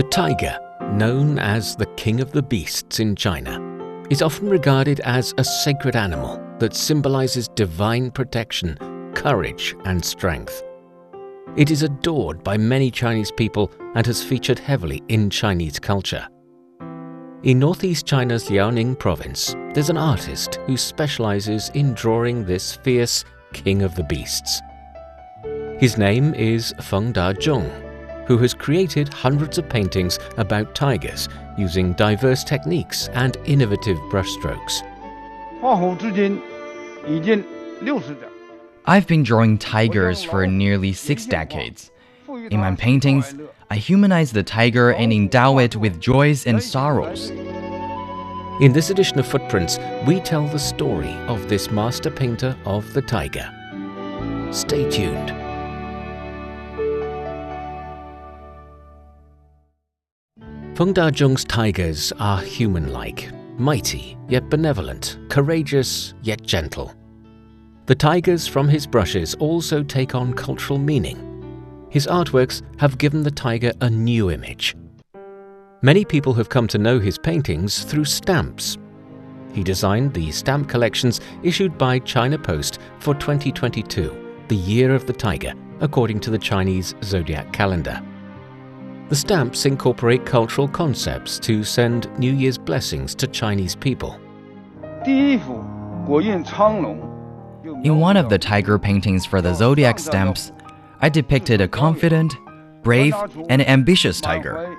The tiger, known as the king of the beasts in China, is often regarded as a sacred animal that symbolizes divine protection, courage, and strength. It is adored by many Chinese people and has featured heavily in Chinese culture. In northeast China's Liaoning province, there's an artist who specializes in drawing this fierce king of the beasts. His name is Feng Dazhong, who has created hundreds of paintings about tigers using diverse techniques and innovative brushstrokes. I've been drawing tigers for nearly six decades. In my paintings, I humanize the tiger and endow it with joys and sorrows. In this edition of Footprints, we tell the story of this master painter of the tiger. Stay tuned. Feng Dazhong's tigers are human-like, mighty yet benevolent, courageous yet gentle. The tigers from his brushes also take on cultural meaning. His artworks have given the tiger a new image. Many people have come to know his paintings through stamps. He designed the stamp collections issued by China Post for 2022, the Year of the Tiger, according to the Chinese zodiac calendar. The stamps incorporate cultural concepts to send New Year's blessings to Chinese people. In one of the tiger paintings for the zodiac stamps, I depicted a confident, brave, and ambitious tiger,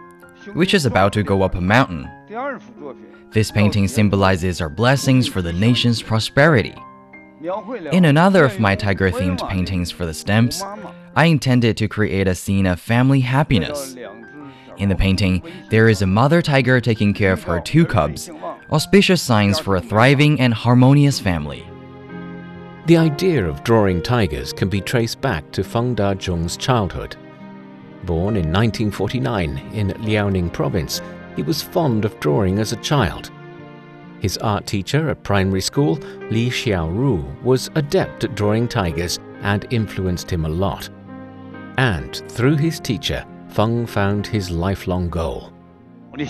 which is about to go up a mountain. This painting symbolizes our blessings for the nation's prosperity. In another of my tiger themed paintings for the stamps, I intended to create a scene of family happiness. In the painting, there is a mother tiger taking care of her two cubs, auspicious signs for a thriving and harmonious family. The idea of drawing tigers can be traced back to Feng Dazhong's childhood. Born in 1949 in Liaoning province, he was fond of drawing as a child. His art teacher at primary school, Li Xiaoru, was adept at drawing tigers and influenced him a lot. And through his teacher, Feng found his lifelong goal. I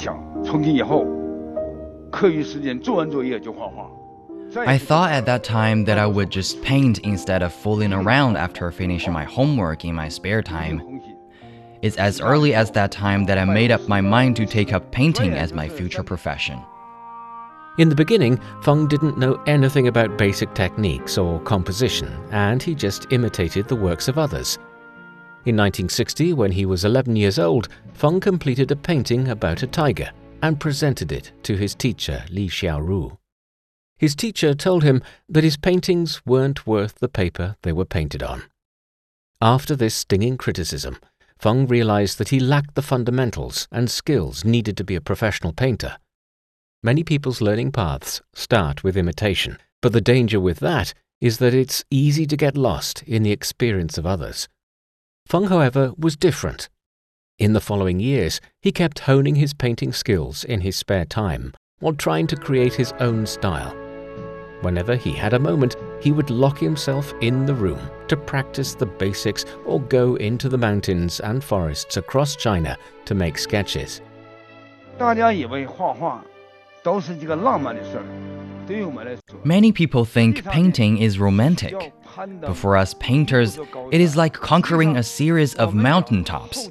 thought at that time that I would just paint instead of fooling around after finishing my homework in my spare time. It's as early as that time that I made up my mind to take up painting as my future profession. In the beginning, Feng didn't know anything about basic techniques or composition, and he just imitated the works of others. In 1960, when he was 11 years old, Feng completed a painting about a tiger and presented it to his teacher Li Xiaoru. His teacher told him that his paintings weren't worth the paper they were painted on. After this stinging criticism, Feng realized that he lacked the fundamentals and skills needed to be a professional painter. Many people's learning paths start with imitation, but the danger with that is that it's easy to get lost in the experience of others. Feng, however, was different. In the following years, he kept honing his painting skills in his spare time while trying to create his own style. Whenever he had a moment, he would lock himself in the room to practice the basics or go into the mountains and forests across China to make sketches. Many people think painting is romantic. But for us painters, it is like conquering a series of mountaintops.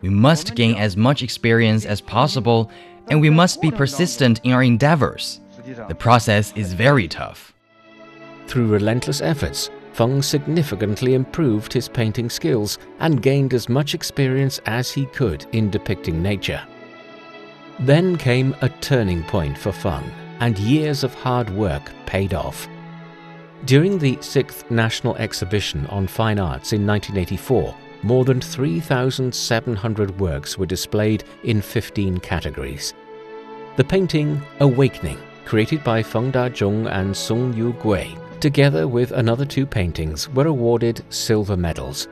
We must gain as much experience as possible, and we must be persistent in our endeavors. The process is very tough. Through relentless efforts, Feng significantly improved his painting skills and gained as much experience as he could in depicting nature. Then came a turning point for Feng, and years of hard work paid off. During the 6th National Exhibition on Fine Arts in 1984, more than 3,700 works were displayed in 15 categories. The painting Awakening, created by Feng Dazhong and Song Yu Gui, together with another two paintings, were awarded silver medals.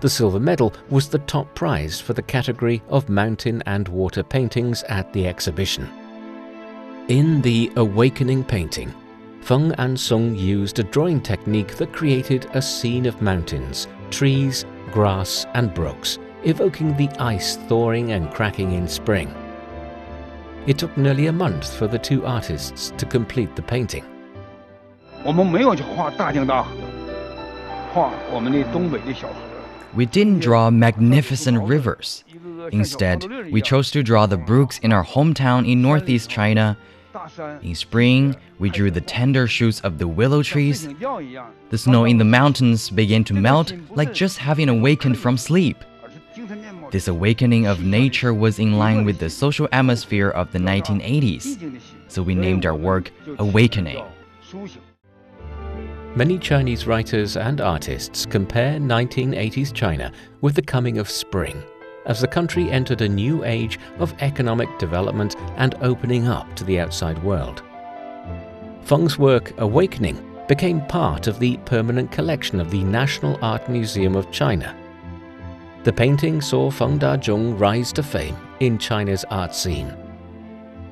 The silver medal was the top prize for the category of mountain and water paintings at the exhibition. In the Awakening painting, Feng and Song used a drawing technique that created a scene of mountains, trees, grass, and brooks, evoking the ice thawing and cracking in spring. It took nearly a month for the two artists to complete the painting. We didn't draw magnificent rivers. Instead, we chose to draw the brooks in our hometown in northeast China. In spring, we drew the tender shoots of the willow trees. The snow in the mountains began to melt like just having awakened from sleep. This awakening of nature was in line with the social atmosphere of the 1980s, so we named our work Awakening. Many Chinese writers and artists compare 1980s China with the coming of spring, as the country entered a new age of economic development and opening up to the outside world. Feng's work Awakening became part of the permanent collection of the National Art Museum of China the painting saw Feng Dazhong rise to fame in China's art scene.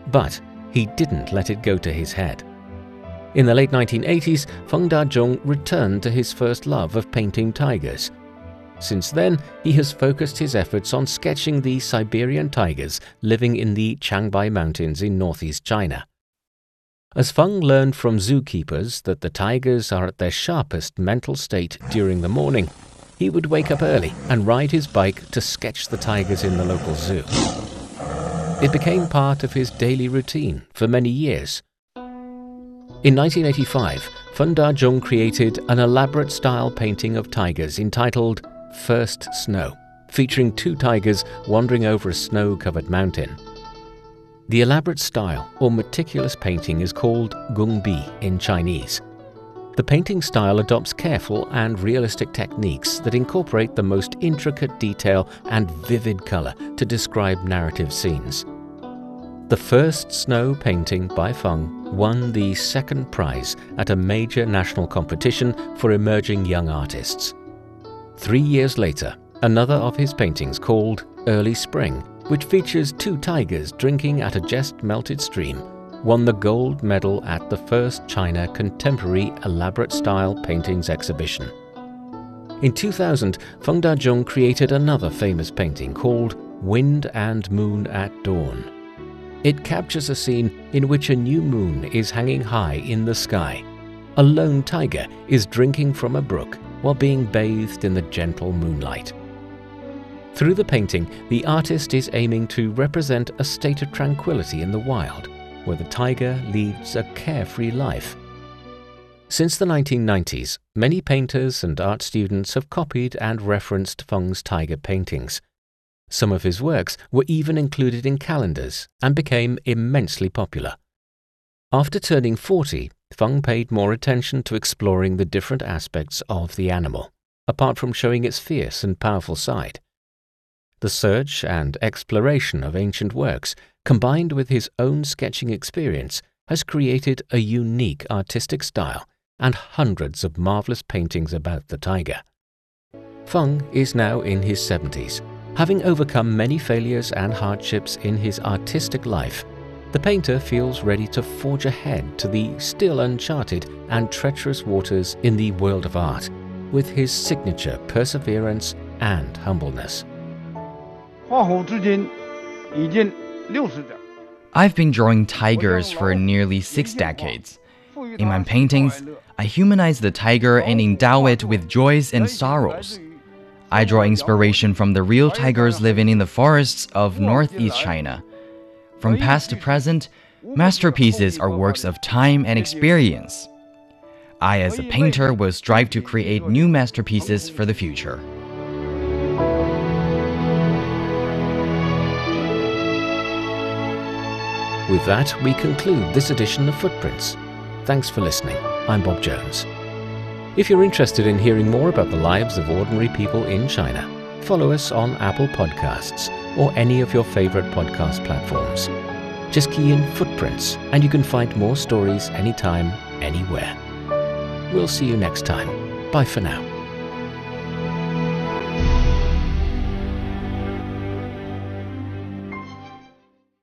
But he didn't let it go to his head. In the late 1980s, Feng Dazhong returned to his first love of painting tigers. Since then, he has focused his efforts on sketching the Siberian tigers living in the Changbai Mountains in northeast China. As Feng learned from zookeepers that the tigers are at their sharpest mental state during the morning, he would wake up early and ride his bike to sketch the tigers in the local zoo. It became part of his daily routine for many years. In 1985, Feng Dazhong created an elaborate style painting of tigers entitled First Snow, featuring two tigers wandering over a snow-covered mountain. The elaborate style or meticulous painting is called gongbi in Chinese the painting style adopts careful and realistic techniques that incorporate the most intricate detail and vivid color to describe narrative scenes. The first snow painting by Feng won the second prize at a major national competition for emerging young artists. Three years later, another of his paintings called Early Spring, which features two tigers drinking at a just melted stream, won the gold medal at the first China Contemporary Elaborate Style Paintings Exhibition. In 2000, Feng Dazhong created another famous painting called Wind and Moon at Dawn. It captures a scene in which a new moon is hanging high in the sky. A lone tiger is drinking from a brook while being bathed in the gentle moonlight. Through the painting, the artist is aiming to represent a state of tranquility in the wild, where the tiger leads a carefree life. Since the 1990s, many painters and art students have copied and referenced Feng's tiger paintings. Some of his works were even included in calendars and became immensely popular. After turning 40, Feng paid more attention to exploring the different aspects of the animal, apart from showing its fierce and powerful side. The search and exploration of ancient works combined with his own sketching experience, has created a unique artistic style and hundreds of marvelous paintings about the tiger. Feng is now in his 70s. Having overcome many failures and hardships in his artistic life, the painter feels ready to forge ahead to the still uncharted and treacherous waters in the world of art with his signature perseverance and humbleness. I've been drawing tigers for nearly six decades. In my paintings, I humanize the tiger and endow it with joys and sorrows. I draw inspiration from the real tigers living in the forests of northeast China. From past to present, masterpieces are works of time and experience. I, as a painter, will strive to create new masterpieces for the future. With that, we conclude this edition of Footprints. Thanks for listening. I'm Bob Jones. If you're interested in hearing more about the lives of ordinary people in China, follow us on Apple Podcasts or any of your favorite podcast platforms. Just key in Footprints and you can find more stories anytime, anywhere. We'll see you next time. Bye for now.